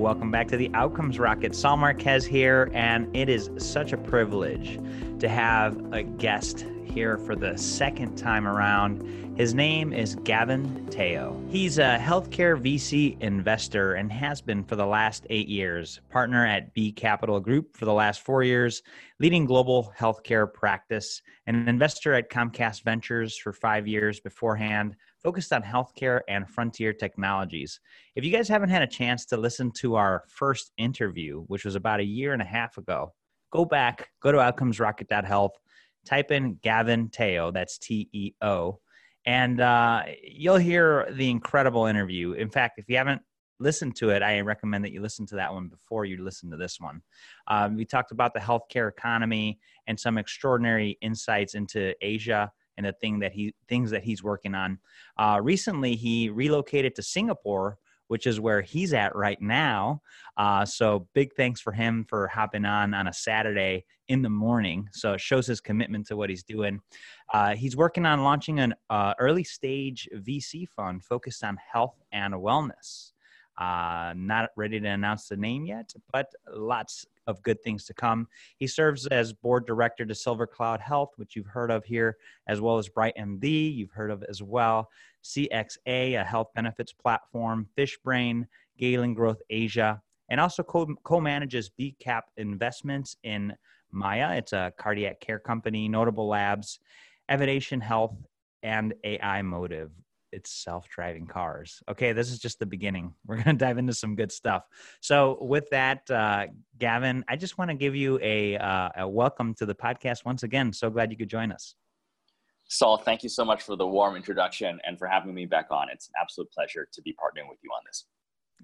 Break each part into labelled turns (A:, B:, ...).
A: Welcome back to the Outcomes Rocket. Saul Marquez here, and it is such a privilege to have a guest here for the second time around. His name is Gavin Teo. He's a healthcare VC investor and has been for the last eight years, partner at B Capital Group for the last four years, leading global healthcare practice, and an investor at Comcast Ventures for five years beforehand, focused on healthcare and frontier technologies. If you guys haven't had a chance to listen to our first interview, which was about a year and a half ago, go back, go to outcomesrocket.health type in Gavin Teo, that's T E O, and uh, you'll hear the incredible interview. In fact, if you haven't listened to it, I recommend that you listen to that one before you listen to this one. Um, we talked about the healthcare economy and some extraordinary insights into Asia and the thing that he things that he's working on. Uh, recently, he relocated to Singapore which is where he's at right now. Uh, so big thanks for him for hopping on on a Saturday in the morning. So it shows his commitment to what he's doing. Uh, he's working on launching an uh, early stage VC fund focused on health and wellness. Uh, not ready to announce the name yet, but lots of good things to come. He serves as board director to Silver Cloud Health, which you've heard of here, as well as Bright MD, you've heard of as well. CXA, a health benefits platform, Fishbrain, Galen Growth Asia, and also co manages BCAP investments in Maya. It's a cardiac care company, Notable Labs, Evidation Health, and AI Motive. It's self driving cars. Okay, this is just the beginning. We're going to dive into some good stuff. So, with that, uh, Gavin, I just want to give you a, uh, a welcome to the podcast once again. So glad you could join us.
B: Saul, thank you so much for the warm introduction and for having me back on. It's an absolute pleasure to be partnering with you on this.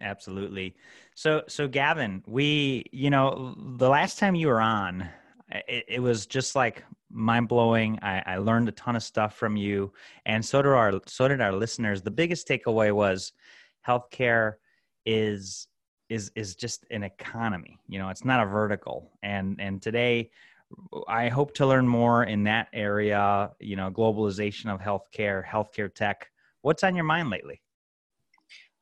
A: Absolutely. So, so Gavin, we, you know, the last time you were on, it, it was just like mind blowing. I, I learned a ton of stuff from you, and so did our so did our listeners. The biggest takeaway was healthcare is is is just an economy. You know, it's not a vertical. And and today I hope to learn more in that area, you know, globalization of healthcare, healthcare tech. What's on your mind lately?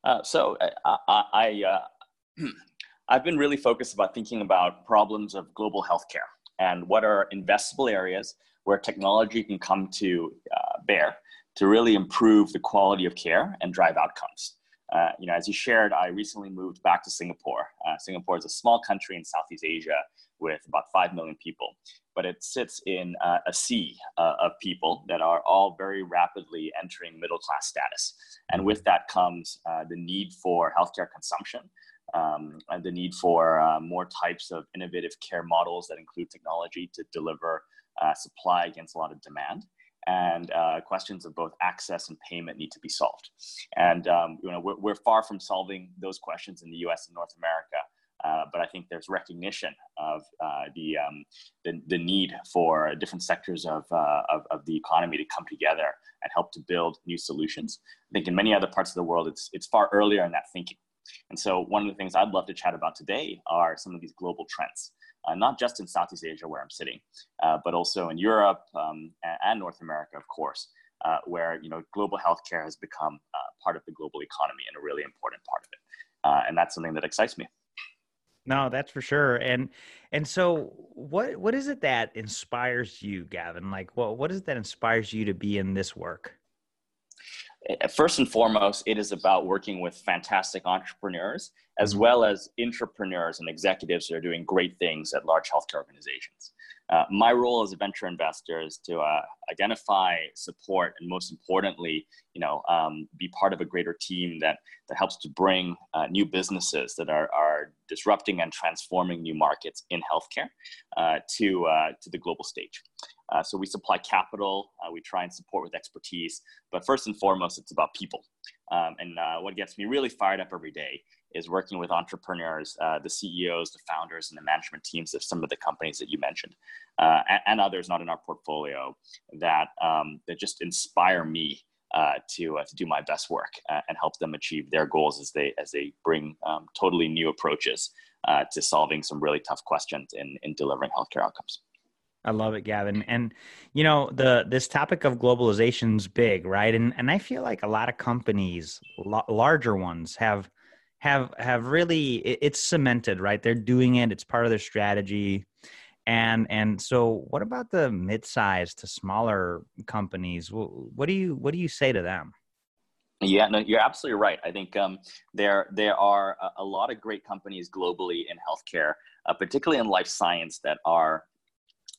B: Uh, so I, I, uh, I've been really focused about thinking about problems of global healthcare and what are investable areas where technology can come to uh, bear to really improve the quality of care and drive outcomes. Uh, you know, as you shared, I recently moved back to Singapore. Uh, Singapore is a small country in Southeast Asia with about 5 million people, but it sits in uh, a sea uh, of people that are all very rapidly entering middle class status. And with that comes uh, the need for healthcare consumption. Um, the need for uh, more types of innovative care models that include technology to deliver supply against a lot of demand and uh, questions of both access and payment need to be solved. And um, you know, we're, we're, far from solving those questions in the U.S. and North America. Uh, but I think there's recognition of uh, the, um, the, the need for different sectors of, uh, of, of the economy to come together and help to build new solutions. I think in many other parts of the world, it's it's far earlier in that thinking. And so one of the things I'd love to chat about today are some of these global trends uh, not just in Southeast Asia where I'm sitting, uh, but also in Europe um, and, North America, of course, uh, where you know global healthcare has become uh, part of the global economy and a really important part of it, uh, and that's something that excites me.
A: No, that's for sure. And and so what what is it that inspires you, Gavin? Like what what is it that inspires you to be in this work?
B: Eh, first and foremost, it is about working with fantastic entrepreneurs as mm-hmm. well as entrepreneurs and executives that are doing great things at large healthcare organizations. Uh, my role as a venture investor is to uh, identify, support, and most importantly, you know, um, be part of a greater team that that helps to bring uh, new businesses that are, are disrupting and transforming new markets in healthcare uh, to uh, to the global stage. Uh, so we supply capital, uh, we try and support with expertise, but first and foremost, it's about people. Um, and uh, what gets me really fired up every day is working with entrepreneurs, uh, the CEOs, the founders, and the management teams of some of the companies that you mentioned, uh, and, and, others not in our portfolio that um, that just inspire me. Uh, to to do my best work and help them achieve their goals as they as they bring um, totally new approaches to solving some really tough questions in in delivering healthcare outcomes.
A: I love it, Gavin. And you know, the this topic of globalization's big, right? And and I feel like a lot of companies, larger ones, have have have really it's cemented, right? They're doing it. It's part of their strategy. And and so, what about the mid-sized to smaller companies? What do you what do you say to them?
B: Yeah, no, you're absolutely right. I think um, there there are a, a, lot of great companies globally in healthcare, uh, particularly in life science, that are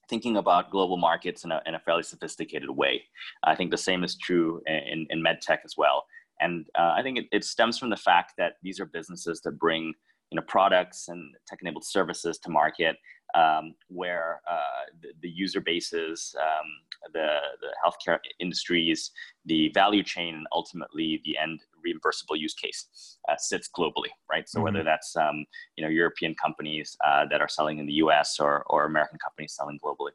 B: thinking about global markets in a, in a fairly sophisticated way. I think the same is true in, in med tech as well. And uh, I think it, it, stems from the fact that these are businesses that bring you know, products and tech-enabled services to market um, where uh, the, the, user bases, um, the, the healthcare industries, the value chain, and ultimately the end reimbursable use case uh, sits globally, right? So mm-hmm. whether that's um, you know European companies uh, that are selling in the U.S. or or American companies selling globally,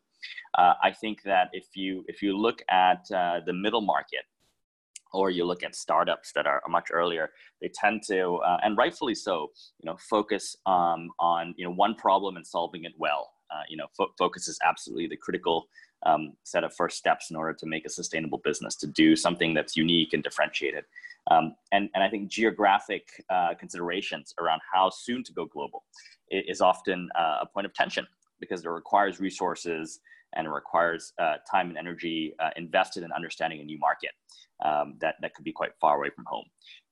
B: uh, I think that if you if you look at uh, the middle market, or you look at startups that are much earlier they tend to uh, and rightfully so you know focus um, on you know one problem and solving it well uh, you know fo- focus is absolutely the critical um, set of first steps in order to make a sustainable business to do something that's unique and differentiated um, and, and i think geographic uh, considerations around how soon to go global is often uh, a point of tension because it requires resources and it requires uh, time and energy uh, invested in understanding a new market um, that, that could be quite far away from home.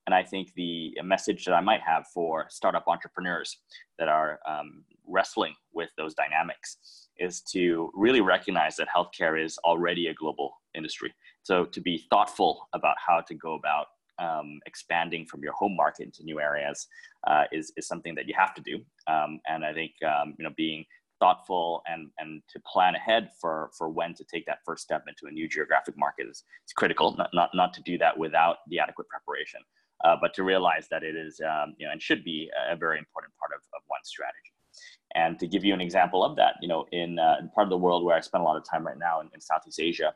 B: And I think the message that I might have for startup entrepreneurs that are um, wrestling with those dynamics is to really recognize that healthcare is already a global industry. So to be thoughtful about how to go about um, expanding from your home market into new areas uh, is, is something that you have to do. Um, and I think um, you know being thoughtful and and to plan ahead for for when to take that first step into a new geographic market is, is critical. Not, not not to do that without the adequate preparation, uh, but to realize that it is um, you know and should be a very important part of, of one's strategy. And to give you an example of that, you know, in, uh, in part of the world where I spend a lot of time right now in, in Southeast Asia,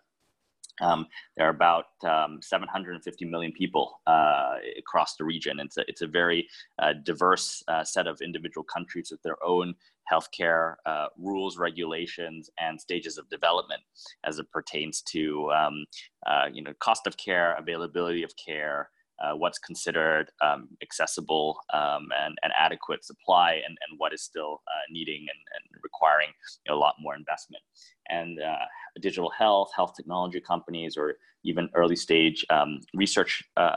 B: um, there are about um, 750 million people uh, across the region. It's a, it's a very uh, diverse uh, set of individual countries with their own healthcare uh, rules, regulations, and stages of development as it pertains to um, uh, you know cost of care, availability of care, uh, what's considered um, accessible um, and, and, adequate supply and, and what is still uh, needing and, and requiring you know, a lot more investment. And uh, digital health, health technology companies, or even early stage um, research uh,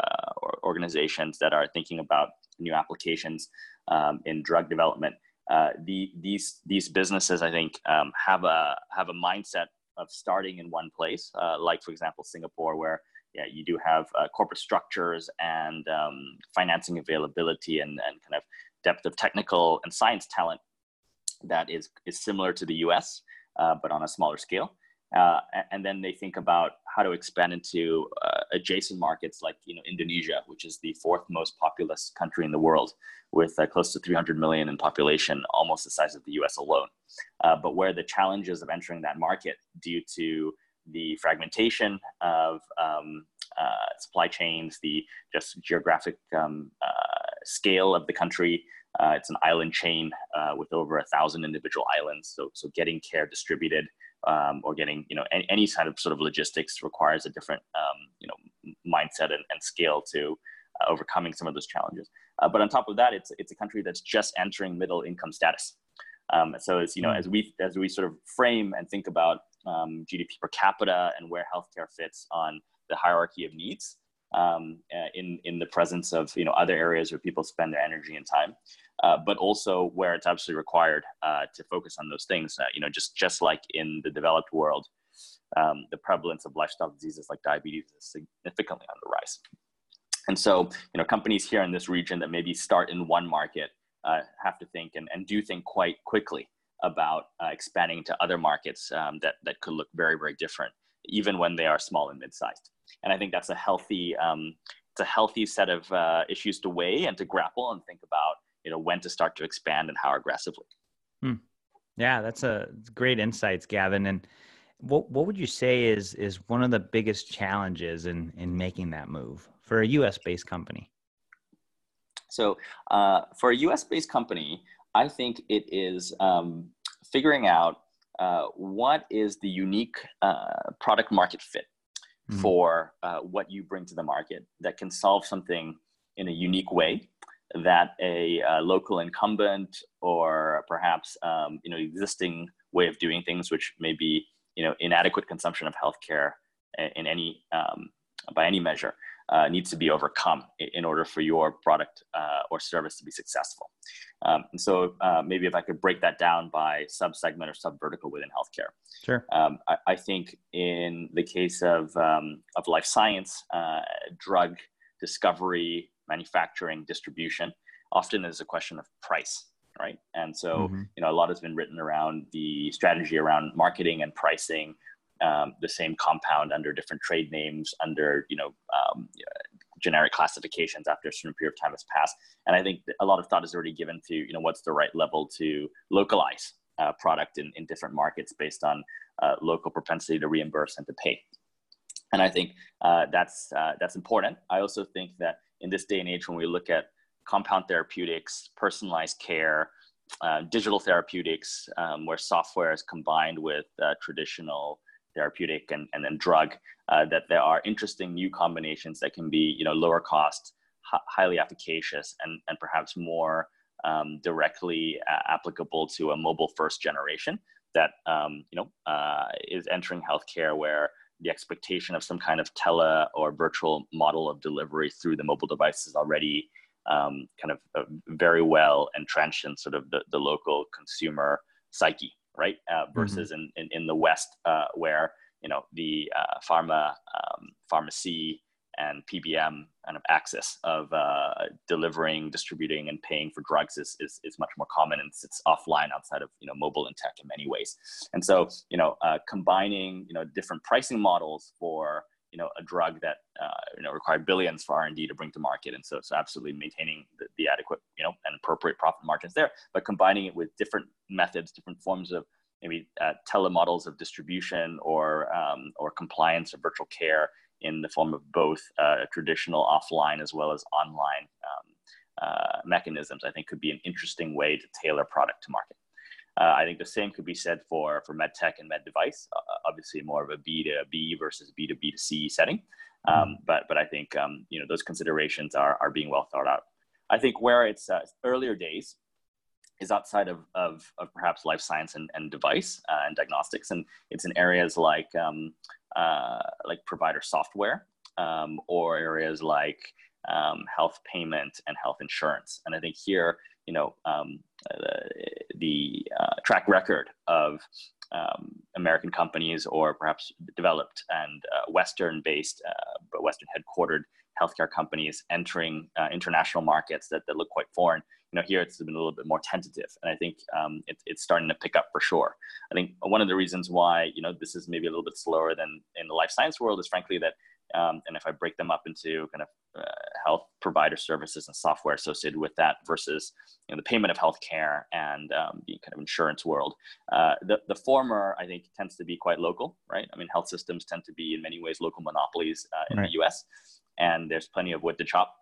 B: organizations that are thinking about new applications um, in drug development. Uh, the, these, these businesses, I think, um, have, a, have a mindset of starting in one place, uh, like, for example, Singapore, where yeah, you do have uh, corporate structures and um, financing availability and, and kind of depth of technical and science talent that is, is similar to the US, uh, but on a smaller scale. Uh, and then they think about how to expand into uh, adjacent markets like you know Indonesia, which is the fourth most populous country in the world, with uh, close to 300 million in population, almost the size of the U.S. alone. Uh, but where the challenges of entering that market, due to the fragmentation of um, uh, supply chains, the just geographic um, uh, scale of the country. Uh, it's an island chain uh, with over a thousand individual islands. So, so getting care distributed um, or getting you know any, any, kind of sort of logistics requires a different um, you know mindset and, and scale to uh, overcoming some of those challenges. Uh, but on top of that, it's it's a country that's just entering middle income status. Um, so as you know, hmm. as we as we sort of frame and think about um, GDP per capita and where healthcare fits on the hierarchy of needs um, uh, in in the presence of you know other areas where people spend their energy and time, uh, but also where it's absolutely required uh, to focus on those things. Uh, you know, just just like in the developed world, um, the prevalence of lifestyle diseases like diabetes is significantly on the rise. And so, you know, companies here in this region that maybe start in one market uh, have to think and, and do think quite quickly about uh, expanding to other markets um, that, that could look very, very different, even when they are small and mid-sized. And I think that's a healthy, um, it's a healthy set of uh, issues to weigh and to grapple and think about, you know, when to start to expand and how aggressively.
A: Hmm. Yeah, that's a great insights, Gavin. And what what would you say is is one of the biggest challenges in in making that move for a U.S. based company?
B: So, uh, for a U.S. based company, I think it is um, figuring out uh, what is the unique uh, product market fit mm-hmm. for uh, what you bring to the market that can solve something in a unique way that a, a local incumbent or perhaps um, you know existing way of doing things, which may be you know inadequate consumption of healthcare in any um, by any measure, uh, needs to be overcome in order for your product uh, or service to be successful. Um, and so uh, maybe if I could break that down by sub-segment or sub-vertical within healthcare.
A: Sure.
B: Um, I, I, think in the case of, um, of life science, uh, drug discovery, manufacturing, distribution, often is a question of price, right? And so, mm-hmm. you know, a lot has been written around the strategy around marketing and pricing um, the same compound under different trade names, under you know um, generic classifications after a certain period of time has passed. And I think a lot of thought is already given to you know what's the right level to localize uh, product in, in different markets based on uh, local propensity to reimburse and to pay. And I think uh, that's uh, that's important. I also think that in this day and age, when we look at compound therapeutics, personalized care, uh, digital therapeutics, um, where software is combined with traditional therapeutic and, and then drug, uh, that there are interesting new combinations that can be, you know, lower cost, h- highly efficacious, and, and perhaps more um, directly uh, applicable to a mobile first generation that, um, you know, uh, is entering healthcare where the expectation of some kind of tele or virtual model of delivery through the mobile device is already um, kind of uh, very well entrenched in sort of the, the local consumer psyche right? Uh, mm-hmm. versus mm-hmm. in, in, in, the West, uh, where you know the uh, pharma, um, pharmacy, and PBM kind of access of uh, delivering, distributing, and paying for drugs is, is, is much more common and sits offline outside of you know mobile and tech in many ways. And so you know uh, combining you know different pricing models for you know a drug that uh, you know required billions for R&D to bring to market. And so so absolutely maintaining the, the, adequate you know and appropriate profit margins there but combining it with different methods different forms of maybe uh, telemodels of distribution or um, or compliance or virtual care in the form of both uh, traditional offline as well as online um, uh, mechanisms I think could be an interesting way to tailor product to market uh, I think the same could be said for for med tech and med device. Uh, obviously, more of a B to B versus B to B to C setting. Um, mm-hmm. but but I think um, you know those considerations are are being well thought out. I think where it's uh, earlier days is outside of, of, of, perhaps life science and, and device uh, and diagnostics, and it's in areas like um, uh, like provider software um, or areas like um, health payment and health insurance. And I think here you know um, uh, the uh, track record of um, American companies or perhaps developed and uh, Western-based, uh, but Western headquartered healthcare companies entering uh, international markets that, that look quite foreign. You know, here it's been a little bit more tentative, and I think um, it, it's starting to pick up for sure. I think one of the reasons why you know this is maybe a little bit slower than in the life science world is frankly that um, and if I break them up into kind of uh, health provider services and software associated with that versus you know, the payment of healthcare and um, the kind of insurance world, uh, the, the former I think tends to be quite local, right? I mean, health systems tend to be in many ways local monopolies uh, in right. the US, and there's plenty of wood to chop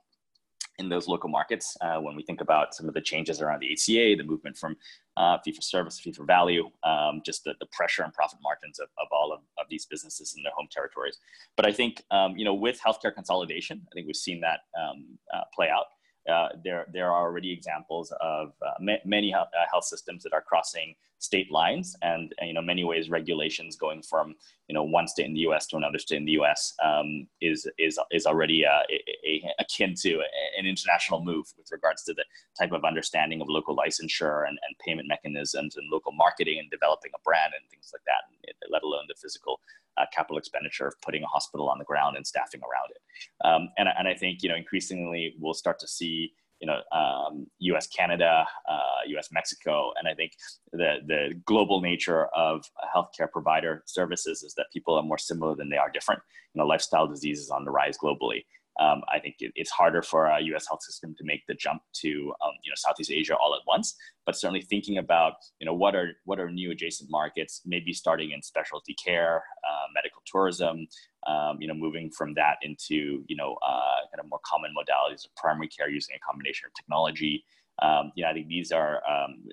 B: in those local markets. Uh, when we think about some of the changes around the ACA, the movement from uh, fee for service, to fee for value, um, just the, the pressure and profit margins of, of all of, of these businesses in their home territories. But I think, um, you know, with healthcare consolidation, I think we've seen that um, uh, play out. Uh, there, there are already examples of uh, ma- many health, uh, health systems that are crossing state lines and, and, you know many ways regulations going from you know one state in the U.S. to another state in the U.S. Um, is is is already uh, a, a, akin to an international move with regards to the type of understanding of local licensure and, and payment mechanisms and local marketing and developing a brand and things like that, let alone the physical uh, capital expenditure of putting a hospital on the ground and staffing around it. Um, and and I think you know increasingly we'll start to see you know, um, U.S. Canada, uh, U.S. Mexico, and I think the the global nature of healthcare provider services is that people are more similar than they are different. You know, lifestyle diseases on the rise globally. Um, I think it, it's harder for a U.S. health system to make the jump to um, you know Southeast Asia all at once. But certainly thinking about you know what are what are new adjacent markets, maybe starting in specialty care, uh, medical tourism, um, you know, moving from that into, you know, uh, kind of more common modalities of primary care using a combination of technology. Um, you know, I think these are um,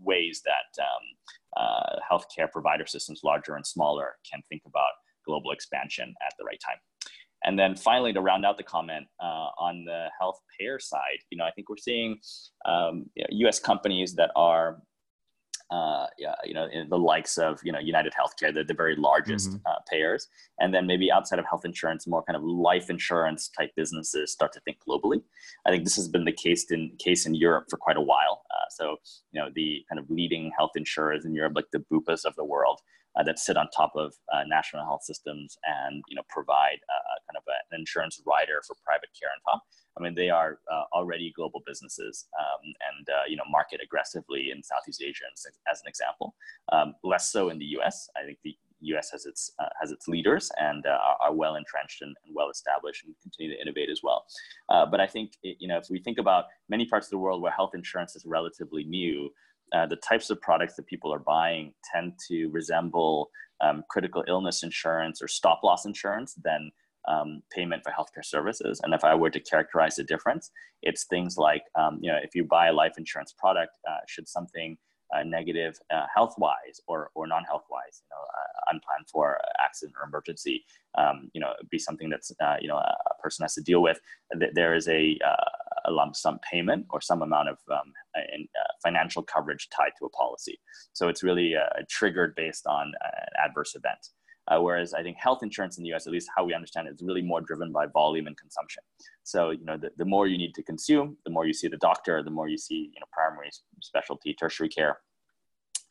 B: ways that um, uh, healthcare provider systems, larger and smaller, can think about global expansion at the right time. And then finally, to round out the comment uh, on the health payer side, you know, I think we're seeing um, you know, U.S. companies that are uh, yeah, you know, the likes of you know United Healthcare, the, the very largest mm-hmm. uh, payers, and then maybe outside of health insurance, more kind of life insurance type businesses start to think globally. I think this has been the case in case in Europe for quite a while. Uh, so you know the kind of leading health insurers in Europe, like the Bupas of the world, uh, that sit on top of uh, national health systems and you know provide uh, kind of an insurance rider for private care on top. I mean, they are uh, already global businesses um, and uh, you know market aggressively in Southeast Asia, as an example. Um, less so in the U.S. I think the U.S. has its uh, has its leaders and are, are, well entrenched and, and, well established and continue to innovate as well. but I think you know if we think about many parts of the world where health insurance is relatively new, uh, the types of products that people are buying tend to resemble um, critical illness insurance or stop loss insurance than um, payment for healthcare services. And if I were to characterize the difference, it's things like, um, you know, if you buy a life insurance product, uh, should something uh, negative uh, health wise or, or non health wise, you know, uh, unplanned for accident or emergency, um, you know, be something that's, uh, you know, a, person has to deal with. There is a, uh, a lump sum payment or some amount of um, in, uh, financial coverage tied to a policy. So it's really uh, triggered based on an adverse event. Uh, whereas I think health insurance in the US, at least how we understand it, is really more driven by volume and consumption. So, you know, the, the more you need to consume, the more you see the doctor, the more you see, you know, primary specialty, tertiary care,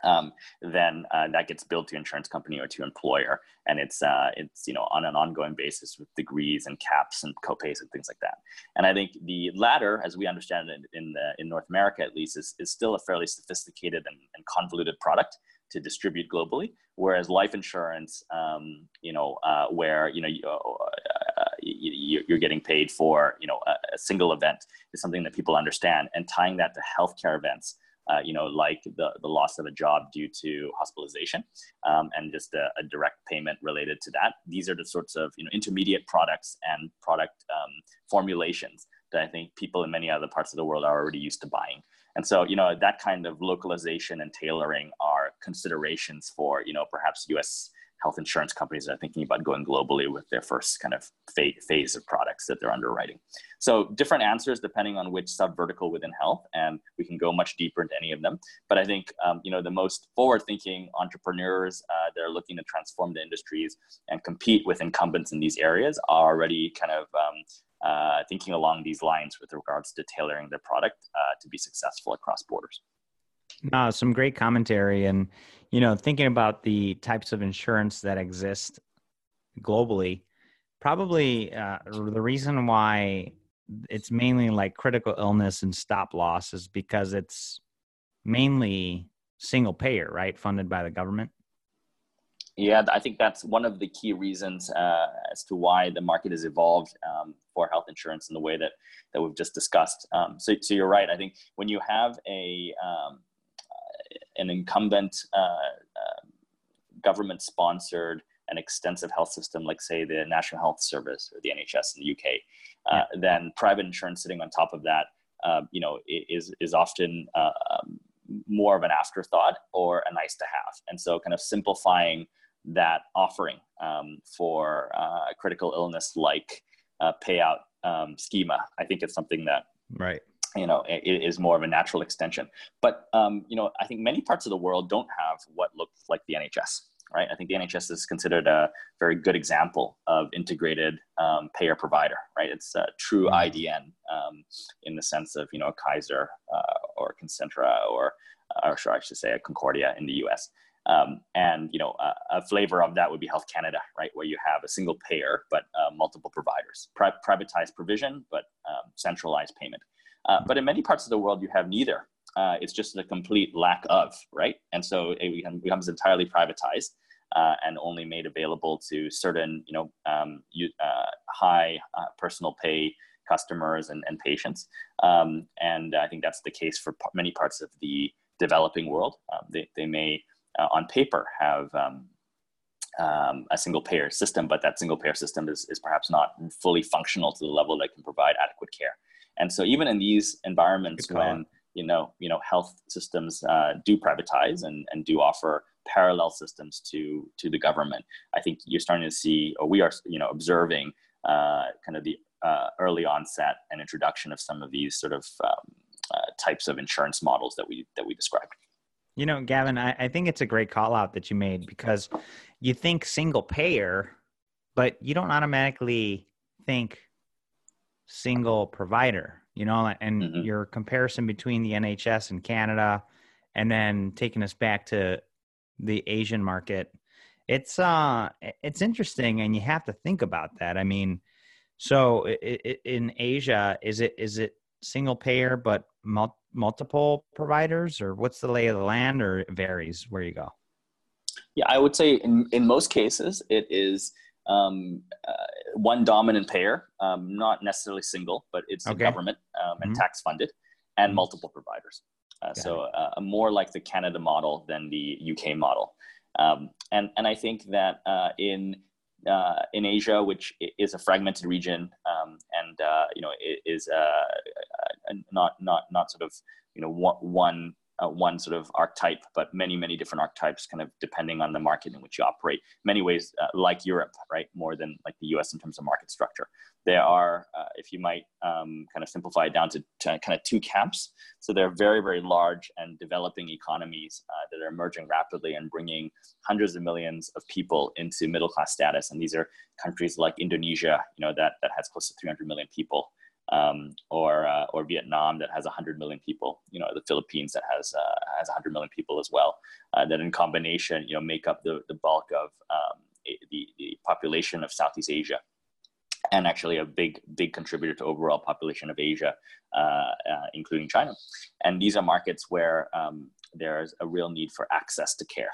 B: um, then uh, that gets billed to insurance company or to employer, and it's uh, it's you know on an ongoing basis with degrees and caps and copays and things like that. And I think the latter, as we understand it in the, in North America at least, is, is still a fairly sophisticated and, and convoluted product to distribute globally. Whereas life insurance, um, you know, uh, where you know you, uh, you're getting paid for you know a, a single event is something that people understand, and tying that to healthcare events uh, you know, like the, the loss of a job due to hospitalization um, and just a, a, direct payment related to that. These are the sorts of, you know, intermediate products and product um, formulations that I think people in many other parts of the world are already used to buying. And so, you know, that kind of localization and tailoring are considerations for, you know, perhaps US health insurance companies are thinking about going globally with their first kind of phase of products that they're underwriting. So different answers depending on which sub vertical within health, and we can go much deeper into any of them. But I think um, you know the most forward-thinking entrepreneurs uh, that are looking to transform the industries and compete with incumbents in these areas are already kind of um, uh, thinking along these lines with regards to tailoring their product uh, to be successful across borders.
A: No, some great commentary, and you know, thinking about the types of insurance that exist globally, probably uh, the reason why it's mainly like critical illness and stop loss is because it's mainly single payer, right? Funded by the government.
B: Yeah, I think that's one of the key reasons uh, as to why the market has evolved um, for health insurance in the way that that we've just discussed. Um, so, so you're right. I think when you have a um, an incumbent uh, uh, government sponsored an extensive health system like say the national health service or the nhs in the uk uh, yeah. then private insurance sitting on top of that uh, you know is is often uh, um, more of an afterthought or a nice to have and so kind of simplifying that offering um, for uh, critical illness like payout um, schema i think it's something that
A: right
B: you know it is more of a natural extension. But um, you know i think many parts of the world don't have what looks like the nhs right? I think the nhs is considered a very good example of integrated um, payer provider right? It's a true mm-hmm. idn um, in the sense of you know a kaiser uh, or concentra or or sure i should say a concordia in the us um, and you know, a, a, flavor of that would be Health Canada, right, where you have a single payer but uh, multiple providers, Pri- privatized provision but um, centralized payment. Uh, but in many parts of the world, you have neither. Uh, it's just a complete lack of, right? And so it becomes entirely privatized uh, and only made available to certain, you know, um, you, uh, high uh, personal pay customers and, and patients. Um, and I think that's the case for p- many parts of the developing world. Um, they, they may, on paper, have um, um, a single payer system, but that single payer system is, is perhaps not fully functional to the level that can provide adequate care. And so even in these environments when you know you know health systems uh, do privatize and, and do offer parallel systems to to the government, I think you're starting to see or we are you know observing uh, kind of the uh, early onset and introduction of some of these sort of um, uh, types of insurance models that we that we described.
A: You know, Gavin, I, I think it's a great call out that you made because you think single payer, but you don't automatically think single provider. You know, and mm-hmm. your comparison between the NHS in Canada, and then taking us back to the Asian market, it's uh, it's interesting, and you have to think about that. I mean, so it, it, in Asia, is it is it single payer but mul- multiple providers, or what's the lay of the land, or it varies where you go?
B: Yeah, I would say in in most cases it is um, uh, one dominant payer, um, not necessarily single, but it's okay. the government um, and mm-hmm. tax funded, and mm-hmm. multiple providers. Uh, so uh, more like the Canada model than the UK model. Um, and and I think that uh, in uh, in Asia, which is a fragmented region, um, and uh, you know is not not not sort of you know one uh, one sort of archetype, but many, many different archetypes, kind of depending on the market in which you operate. Many ways, uh, like Europe, right, more than like the U.S. in terms of market structure. There are, uh, if you might um, kind of simplify it down to, to, kind of two camps. So they're very, very large and developing economies uh, that are emerging rapidly and bringing hundreds of millions of people into middle class status. And these are countries like Indonesia, you know, that that has close to 300 million people um, or uh, or Vietnam that has 100 million people, you know, the Philippines that has uh, has 100 million people as well, uh, that in combination, you know, make up the, the bulk of um, the, the population of Southeast Asia, and actually a big big contributor to overall population of Asia, uh, uh, including China. And these are markets where um, there's a real need for access to care.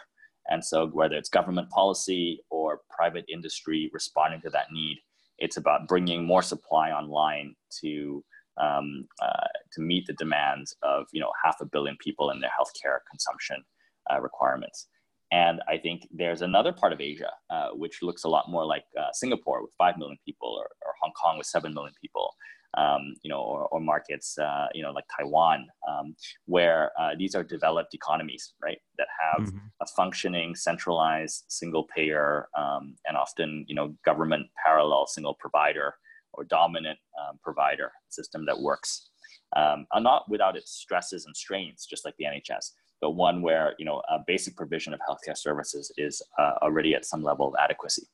B: And so, whether it's government policy or private industry responding to that need, it's about bringing more supply online to um, uh, to meet the demands of you know half a billion people in their healthcare consumption uh, requirements. And I think there's another part of Asia uh, which looks a lot more like uh, Singapore with five million people, or, or Hong Kong with seven million people, um, you know, or, or markets, uh, you know, like Taiwan, um, where uh, these are developed economies, right, that have mm-hmm. a functioning, centralized, single payer, um, and often, you know, government parallel single provider or dominant um, provider system that works, um, not without its stresses and strains, just like the NHS. But one where you know a basic provision of healthcare services is uh, already at some level of adequacy.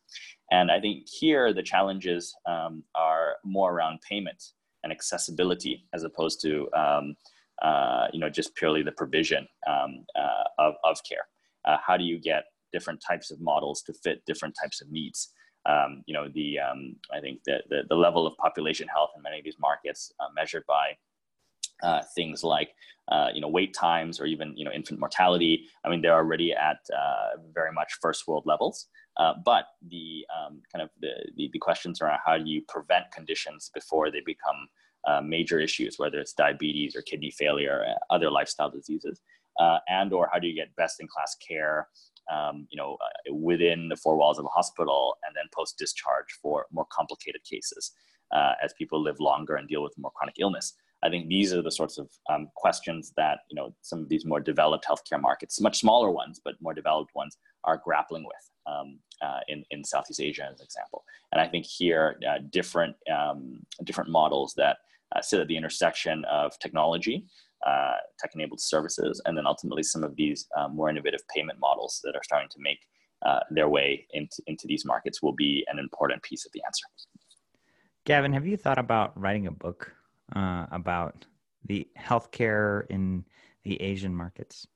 B: And I think here the challenges um, are more around payment and accessibility as opposed to um, uh, you know just purely the provision um, uh, of, of care. Uh, how do you get different types of models to fit different types of needs? Um, you know the um, I think the, the, the level of population health in many of these markets uh, measured by uh, things like uh, you know wait times or even you know infant mortality. I mean they're already at uh, very much first world levels. Uh, but the um, kind of the, the, the, questions around how do you prevent conditions before they become uh, major issues, whether it's diabetes or kidney failure, or other lifestyle diseases, uh, and or how do you get best in class care, um, you know, within the four walls of a hospital, and then post discharge for more complicated cases as people live longer and deal with more chronic illness. I think these are the sorts of um, questions that you know some of these more developed healthcare markets, much smaller ones, but more developed ones, are grappling with um, uh, in, in Southeast Asia, as an example. And I think here, uh, different, um, different models that uh, sit at the intersection of technology, uh, tech-enabled services, and then ultimately some of these uh, more innovative payment models that are starting to make uh, their way into, into these markets will be an important piece of the answer.
A: Gavin, have you thought about writing a book about the healthcare in the Asian markets?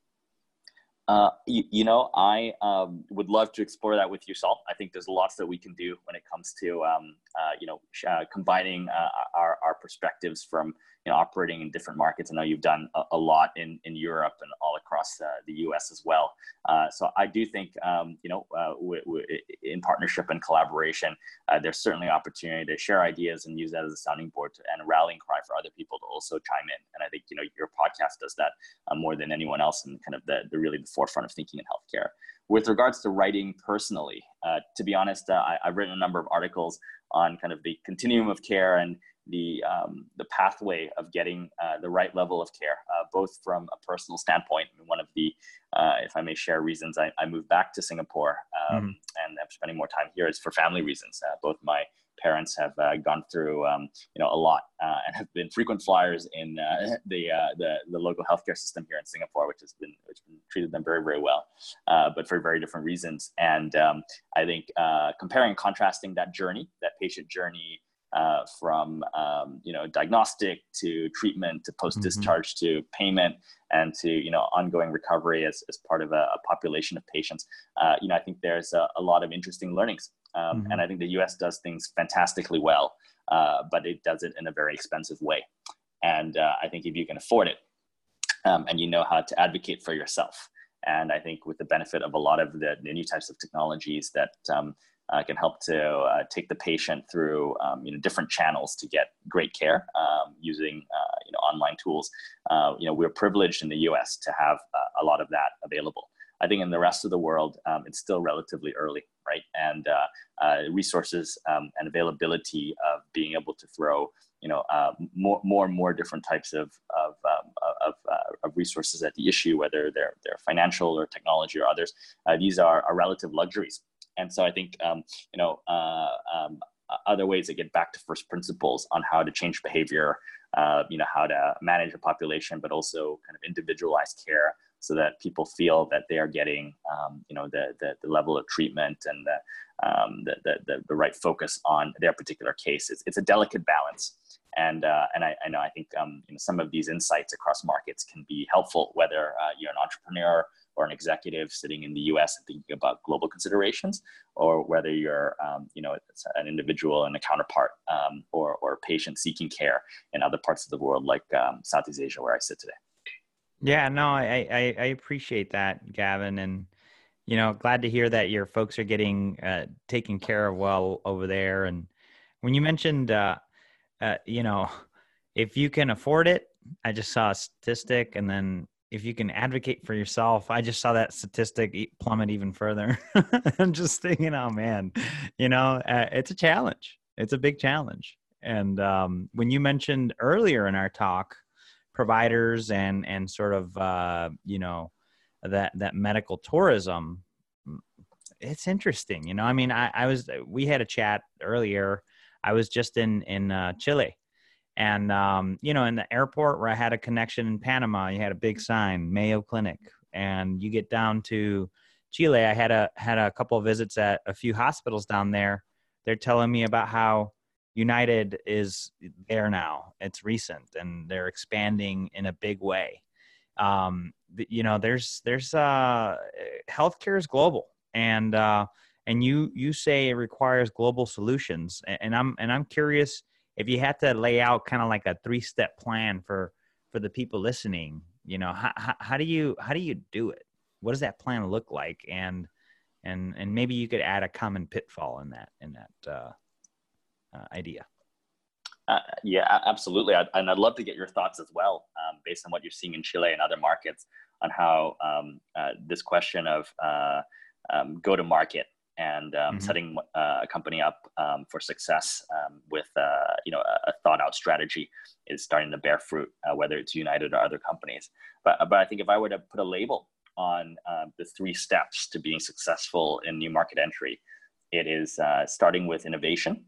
B: Uh, you, you, know, I um, would love to explore that with you, Saul. I think there's lots that we can do when it comes to, um, uh, you know, uh, combining uh, our, our perspectives from you know, operating in different markets. I know you've done a, a lot in, in Europe and all across uh, the U.S. as well. Uh, so I do think, um, you know, uh, w- w- in partnership and collaboration, uh, there's certainly opportunity to share ideas and use that as a sounding board to, and a rallying cry for other people to also chime in. And I think, you know, your podcast does that uh, more than anyone else and kind of the, the really the forefront of thinking in healthcare. With regards to writing personally, uh, to be honest, I, I've written a number of articles on kind of the continuum of care and the um, the pathway of getting uh, the right level of care, uh, both from a personal standpoint. one of the, uh, if I may share, reasons I, I moved back to Singapore um, mm-hmm. and I'm spending more time here is for family reasons. Uh, both my parents have uh, gone through um, you know a lot uh, and have been frequent flyers in uh, the, uh, the the local healthcare system here in Singapore, which has been which has been treated them very very well, uh, but for very different reasons. And um, I think uh, comparing and contrasting that journey, that patient journey. From um, you know diagnostic to treatment to post discharge mm-hmm. to payment and to you know ongoing recovery as, as part of a, a population of patients you know I think there's a, a lot of interesting learnings um, mm-hmm. And I think the US does things fantastically well, uh, but it does it in a very expensive way. And uh, I think if you can afford it um, and you know how to advocate for yourself, and I think with the benefit of a lot of the, the new types of technologies that um, uh, can help to uh, take the patient through um, you know different channels to get great care um, using uh, you know online tools. Uh, you know we're privileged in the U.S. to have uh, a lot of that available. I think in the rest of the world, um, it's still relatively early, right? And uh, resources um, and availability of being able to throw, you know, more, more and more different types of of, um, of, of, resources at the issue, whether they're they're financial or technology or others. These are, are relative luxuries, and so I think um, you know uh, um, other ways to get back to first principles on how to change behavior. you know how to manage a population, but also kind of individualized care so that people feel that they are getting um, you know the, the, the level of treatment and the, um, the, the, the right focus on their particular case. It's, it's a delicate balance. And, uh, and I, I, know I think um, you know, some of these insights across markets can be helpful, whether uh, you're an entrepreneur or an executive sitting in the U.S. and thinking about global considerations, or whether you're, um, you know, an individual and a counterpart, um, or or a patient seeking care in other parts of the world, like um, Southeast Asia, where I sit today.
A: Yeah, no, I, I, I appreciate that, Gavin, and you know, glad to hear that your folks are getting uh, taken care of well over there. And when you mentioned, uh, uh, you know, if you can afford it, I just saw a statistic, and then if you can advocate for yourself, I just saw that statistic plummet even further. I'm just thinking, oh man, you know, uh, it's a challenge. It's a big challenge. And um, when you mentioned earlier in our talk providers and and sort of uh, you know that that medical tourism it's interesting you know i mean i, I was we had a chat earlier i was just in in uh, chile and um, you know in the airport where i had a connection in panama you had a big sign mayo clinic and you get down to chile i had a had a couple visits at a few hospitals down there they're telling me about how United is there now. It's recent, and they're expanding in a big way. Um, you know, there's there's uh, healthcare is global, and uh, and you you say it requires global solutions, and I'm and I'm curious if you had to lay out kind of like a three step plan for for the people listening. You know, how, how, do you how do you do it? What does that plan look like? And and and maybe you could add a common pitfall in that in that uh, uh, idea.
B: Uh, yeah, absolutely. I'd, and I'd love to get your thoughts as well, um, based on what you're seeing in Chile and other markets, on how um, uh, this question of uh, um, go to market and um, mm-hmm. setting uh, a company up um, for success um, with uh, you know a, a, thought out strategy is starting to bear fruit, whether it's United or other companies. But but I think if I were to put a label on the three steps to being successful in new market entry, it is starting with innovation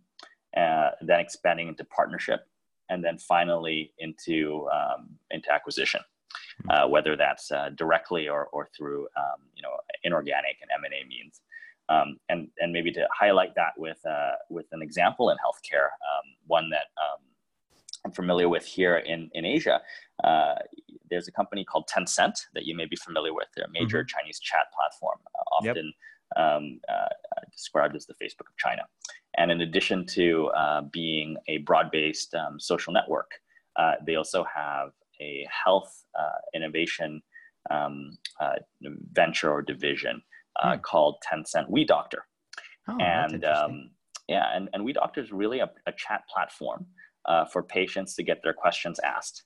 B: uh, then expanding into partnership, and then finally into um, into acquisition, hmm. uh, whether that's uh, directly or, or through um, you know inorganic and M and A means. Um, and and maybe to highlight that with uh, with an example in healthcare, um, one that um, I'm familiar with here in in Asia. Uh, there's a company called Tencent that you may be familiar with. They're a major mm-hmm. Chinese chat platform, uh, often yep um, uh, described as the Facebook of China. And in addition to uh, being a broad based um, social network, uh, they also have a health uh, innovation um, uh, venture or division uh, hmm. called Tencent We Doctor. Oh, and um, yeah, and, and We Doctor is really a, a chat platform for patients to get their questions asked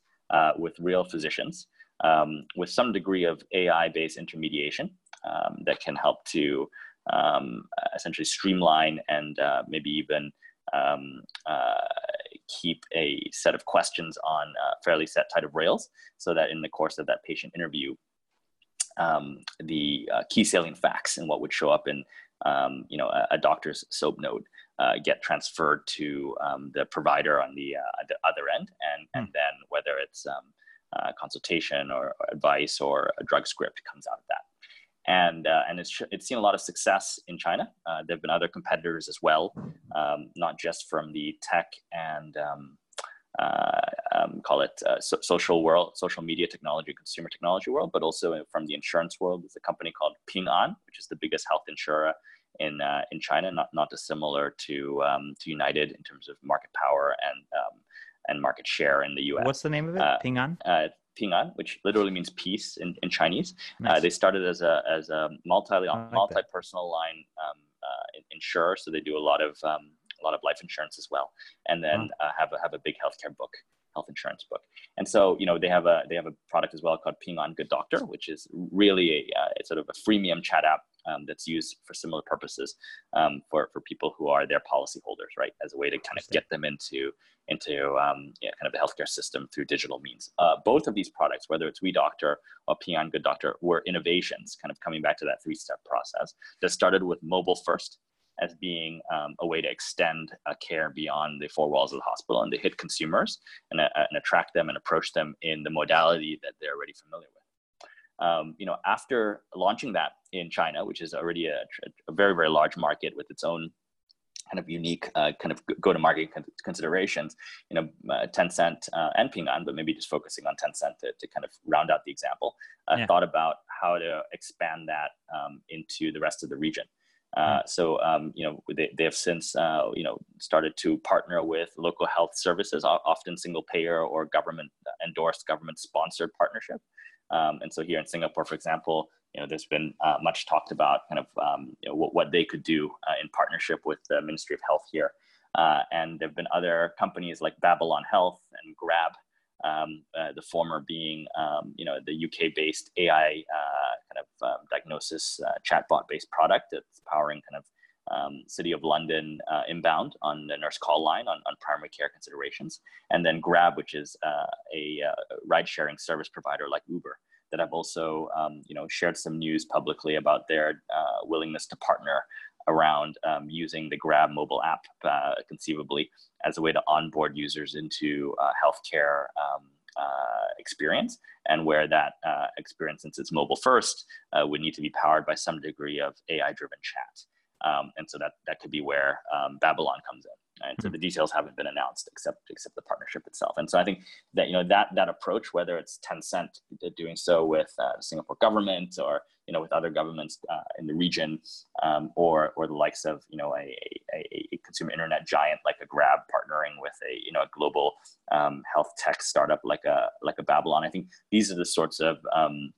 B: with real physicians. Um, with some degree of AI based intermediation um, that can help to um, essentially streamline and uh, maybe even um, uh, keep a set of questions on a fairly set type of rails so that in the course of that patient interview, um, the uh, key salient facts and what would show up in um, you know a, a doctor's soap note uh, get transferred to um, the provider on the, uh, the other end, and and hmm. then whether it's um, uh, consultation or, or, advice or a drug script comes out of that. And uh, and it's it's seen a lot of success in China. Uh, there have been other competitors as well, um, not just from the tech and um, uh, um, call it uh, so- social world, social media technology, consumer technology world, but also from the insurance world. There's a company called Ping An, which is the biggest health insurer in uh, in China, not not dissimilar to um, to United in terms of market power and um, and market share in the U.S.
A: What's the name of it? Uh, Ping An. Uh,
B: Ping An, which literally means peace in, in Chinese. Uh, they started as a as a multi like multi personal line um, insurer, so they do a lot of um, a lot of life insurance as well, and then uh, have a have a big healthcare book, health insurance book. And so you know they have a they have a product as well called Ping An Good Doctor, which is really a, uh, it's sort of a freemium chat app um, that's used for similar purposes um, for for people who are their policyholders, right, as a way to kind of get them into into um, know, kind of the healthcare system through digital means. Uh, both of these products, whether it's WeDoctor or Ping An Good Doctor, were innovations, kind of coming back to that three-step process that started with mobile first as being um, a way to extend uh, care beyond the four walls of the hospital and to hit consumers and, uh, and attract them and approach them in the modality that they're already familiar with. Um, you know, after launching that in China, which is already a, a very, very large market with its own kind of unique uh, kind of go-to-market considerations, you know, uh, Tencent uh, and Ping An, but maybe just focusing on Tencent to, to kind of round out the example, uh, yeah. thought about how to expand that um, into the rest of the region. Uh, hmm. so um, you know they, they have since uh, you know started to partner with local health services, often single payer or government endorsed, government sponsored partnership. Um, and so here in Singapore, for example, you know there's been uh, much talked about kind of um, you know, what, what they could do uh, in partnership with the Ministry of Health here. Uh, and there have been other companies like Babylon Health and Grab um, uh, the former being um, you know the UK-based AI uh, kind of um, diagnosis uh, chatbot-based product that's powering kind of um, City of London uh, inbound on the nurse call line on, on primary care considerations, and then Grab, which is uh, a uh, ride-sharing service provider like Uber that have also um, you know shared some news publicly about their willingness to partner around um, using the Grab mobile app, uh, conceivably, as a way to onboard users into uh, healthcare um, uh, experience, and where that uh, experience, since it's mobile first, uh, would need to be powered by some degree of AI-driven chat. Um, and so that that could be where um, Babylon comes in. And so hmm. the details haven't been announced except except the partnership itself. And so I think that you know that that approach, whether it's Tencent doing so with uh, the Singapore government or you know with other governments uh, in the region, um, or or the likes of you know a, a, a, consumer internet giant like a Grab partnering with a you know a global um, health tech startup like a like a Babylon. I think these are the sorts of um,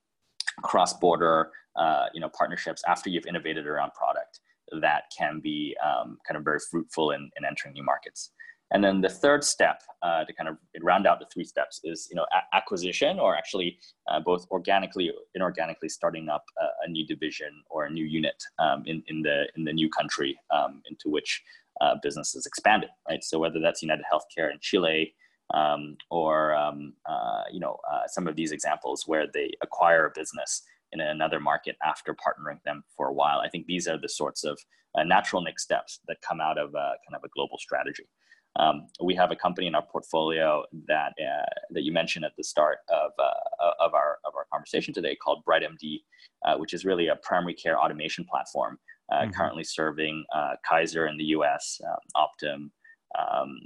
B: cross-border uh, you know partnerships after you've innovated around product that can be um, kind of very fruitful in, in entering new markets. And then the third step uh, to kind of round out the three steps is, you know, acquisition or actually uh, both organically or inorganically starting up a, a new division or a new unit um, in, in, the, in the new country um, into which uh, business is expanded, right? So whether that's United Healthcare in Chile um, or, um, uh, you know, uh, some of these examples where they acquire a business in another market after partnering them for a while. I think these are the sorts of uh, natural next steps that come out of kind of a global strategy. Um, we have a company in our portfolio that uh, that you mentioned at the start of, uh, of our of our conversation today called BrightMD, uh, which is really a primary care automation platform uh, mm-hmm. currently serving Kaiser in the U.S., um, Optum, um,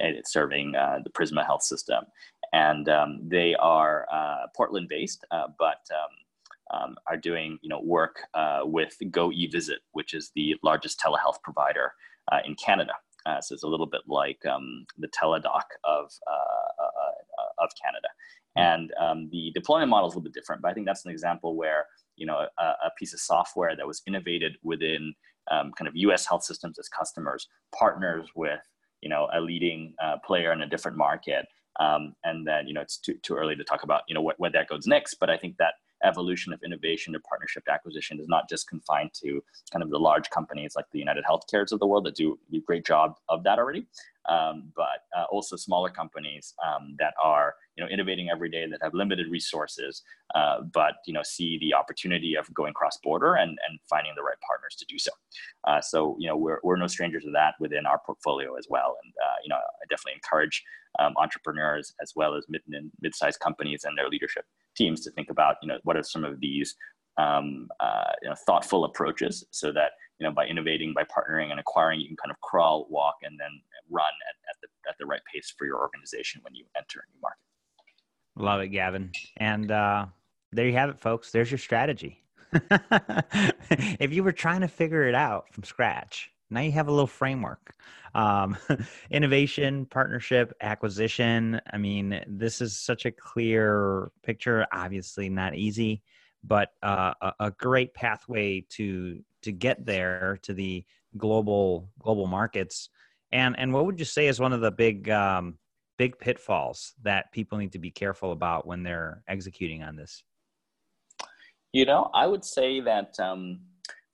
B: and it's serving the Prisma Health System, and um, they are uh, Portland based, uh, but um, um, are doing you know work uh, with Go eVisit, which is the largest telehealth provider uh, in Canada. Uh, so it's a little bit like um, the Teladoc of uh, of Canada, hmm. and um, the deployment model is a little bit different. But I think that's an example where you know a, a piece of software that was innovated within um, kind of U.S. health systems as customers partners with you know a leading player in a different market um, and then, you know, it's too, too early to talk about, you know, what, where that goes next. But I think that evolution of innovation to partnership acquisition is not just confined to kind of the large companies like the United Healthcares of the world that do a great job of that already. um, but uh, also smaller companies um, that are you know innovating every day that have limited resources, uh, but you know see the opportunity of going cross border and and finding the right partners to do so. Uh, so you know we're we're no strangers to that within our portfolio as well, and uh, you know I definitely encourage um, entrepreneurs as well as mid and mid-sized companies and their leadership teams to think about you know what are some of these um, uh, you know, thoughtful approaches so that you know by innovating by partnering and acquiring you can kind of crawl walk and then run at, at the at the right pace for your organization when you enter a new market.
A: Love it gavin. And uh, there you have it folks. There's your strategy. If you were trying to figure it out from scratch now you have a little framework um, innovation partnership acquisition i mean this is such a clear picture obviously not easy but uh, a, a great pathway to to get there to the global global markets. And and what would you say is one of the big um, big pitfalls that people need to be careful about when they're executing on this?
B: You know, I would say that um,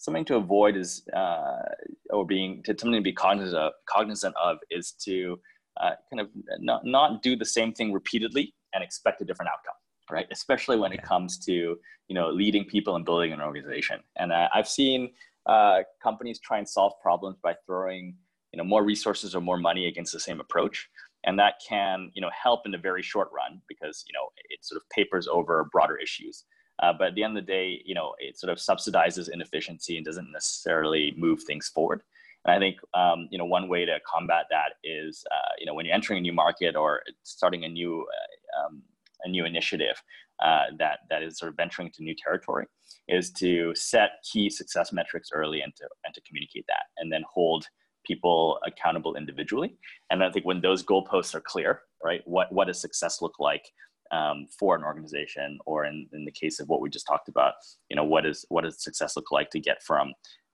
B: something to avoid is, uh, or being to, something to be cognizant of, cognizant of is to uh, kind of not, not do the same thing repeatedly and expect a different outcome right? Especially when it comes to you know leading people and building an organization. And uh, I've seen uh, companies try and solve problems by throwing you know more resources or more money against the same approach, and that can you know help in the very short run because you know it sort of papers over broader issues. Uh, but at the end of the day, you know, it sort of subsidizes inefficiency and doesn't necessarily move things forward. And I think um, you know one way to combat that is uh, you know when you're entering a new market or starting a new uh, um, a new initiative uh, that that is sort of venturing into new territory is to set key success metrics early and to and to communicate that and then hold people accountable individually and i think when those goalposts are clear right what what does success look like um, for an organization or in, in the case of what we just talked about you know what is what does success look like to get from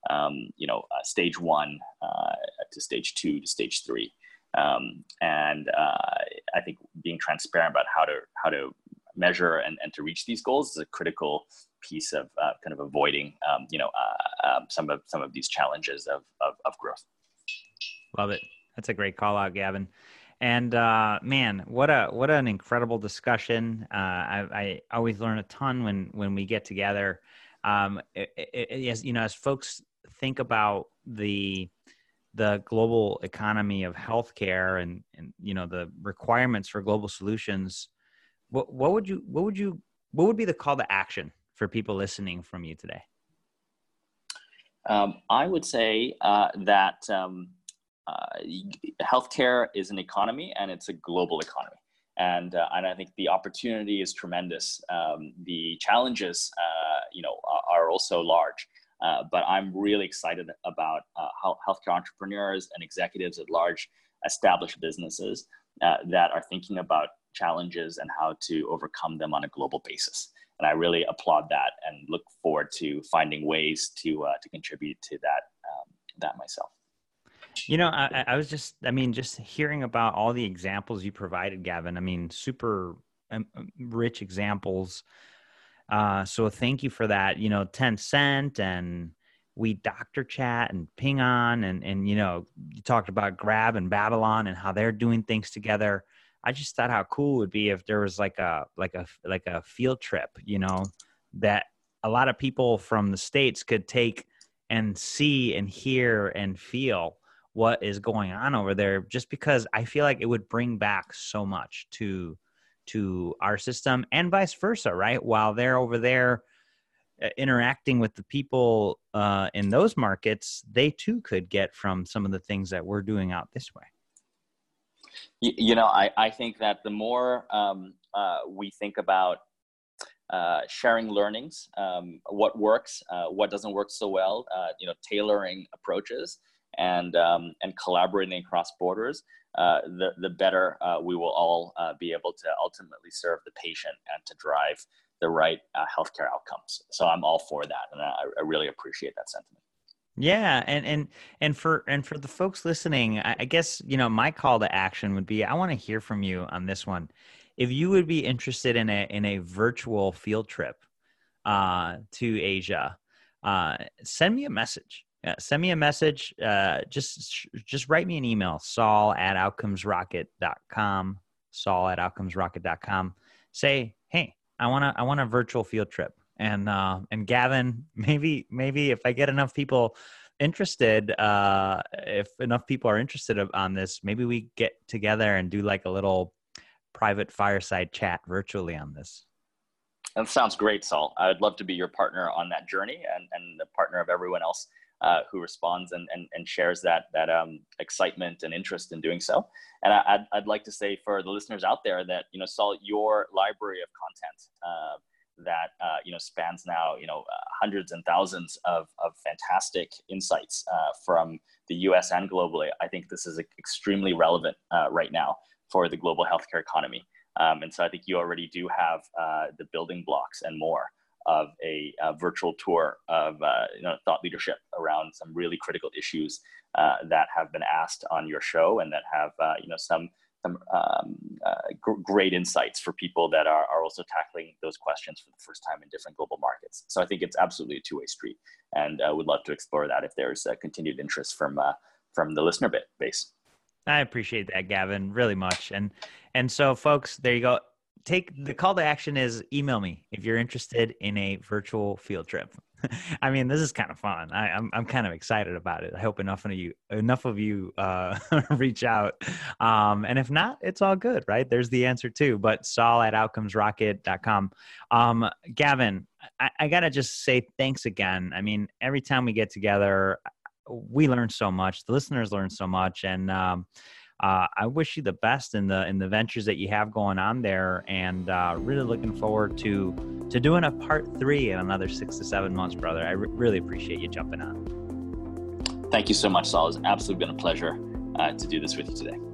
B: um, you know uh, stage one uh, to stage two to stage three um, and uh, I think being transparent about how to how to measure and, and to reach these goals is a critical piece of uh, kind of avoiding um, you know uh, um, some of some of these challenges of, of, of growth.
A: Love it. That's a great call out, Gavin. And uh, man, what a what an incredible discussion! Uh, I, I, always learn a ton when when we get together. Um, it, it, as you know, as folks think about the the global economy of healthcare and, and you know the requirements for global solutions what, what would you what would you what would be the call to action for people listening from you today
B: um, i would say uh, that um, healthcare is an economy and it's a global economy and uh, and I think the opportunity is tremendous. Um, the challenges, uh, you know, are, also large. Uh, but I'm really excited about uh, how healthcare entrepreneurs and executives at large established businesses uh, that are thinking about challenges and how to overcome them on a global basis. And I really applaud that and look forward to finding ways to uh, to contribute to that um, that myself.
A: You know, I, I, was just, I mean, just hearing about all the examples you provided, Gavin. I mean, super um, rich examples uh, so thank you for that. You know, Tencent and WeDoctor chat and Ping An and and you know you talked about grab and babylon and how they're doing things together i just thought how cool it would be if there was like a like a like a field trip you know that a lot of people from the states could take and see and hear and feel what is going on over there just because i feel like it would bring back so much to to our system and vice versa, right? While they're over there uh, interacting with the people uh, in those markets, they too could get from some of the things that we're doing out this way.
B: You, you know, I, I think that the more um, uh, we think about uh, sharing learnings, um, what works, uh, what doesn't work so well, uh, you know, tailoring approaches and um, and collaborating across borders, uh, the, the better uh, we will all uh, be able to ultimately serve the patient and to drive the right uh, healthcare outcomes. So I'm all for that, and I, I, really appreciate that sentiment.
A: Yeah, and and and for and for the folks listening, I, I guess you know my call to action would be I want to hear from you on this one. If you would be interested in a in a virtual field trip uh, to Asia, uh, send me a message send me a message. Uh, just just write me an email, saul at outcomesrocket.com, saul at outcomesrocket.com. Say, hey, I want to I want a virtual field trip. And uh, and Gavin, maybe maybe if I get enough people interested, uh, if enough people are interested on this, maybe we get together and do like a little private fireside chat virtually on this.
B: That sounds great, Saul. I'd love to be your partner on that journey and, and the partner of everyone else uh, who responds and, and, and shares that, that um, excitement and interest in doing so. And I, would I'd like to say for the listeners out there that, you know, Saul, your library of content uh, that, uh, you know, spans now, you know, uh, hundreds and thousands of, of fantastic insights uh, from the US and globally, I think this is extremely relevant uh, right now for the global healthcare economy. Um, and so I think you already do have the building blocks and more of a, a virtual tour of uh, you know, thought leadership around some really critical issues uh, that have been asked on your show and that have uh, you know some some um, uh, gr- great insights for people that are, are also tackling those questions for the first time in different global markets. So I think it's absolutely a two-way street, and uh, would love to explore that if there's continued interest from from the listener base.
A: I appreciate that, Gavin, really much. And and so, folks, there you go. Take the call to action is email me if you're interested in a virtual field trip. I mean, this is kind of fun. I, am I'm, I'm kind of excited about it. I hope enough of you enough of you uh, reach out. Um, and if not, it's all good, right? There's the answer too. But Saul at outcomesrocket.com. Um, Gavin, I, I gotta just say thanks again. I mean, every time we get together, we learn so much. The listeners learn so much, and um, uh, I wish you the best in the in the ventures that you have going on there, and uh, really looking forward to to doing a part three in another six to seven months, brother. I re- really appreciate you jumping on.
B: Thank you so much, Saul. It's absolutely been a pleasure uh, to do this with you today.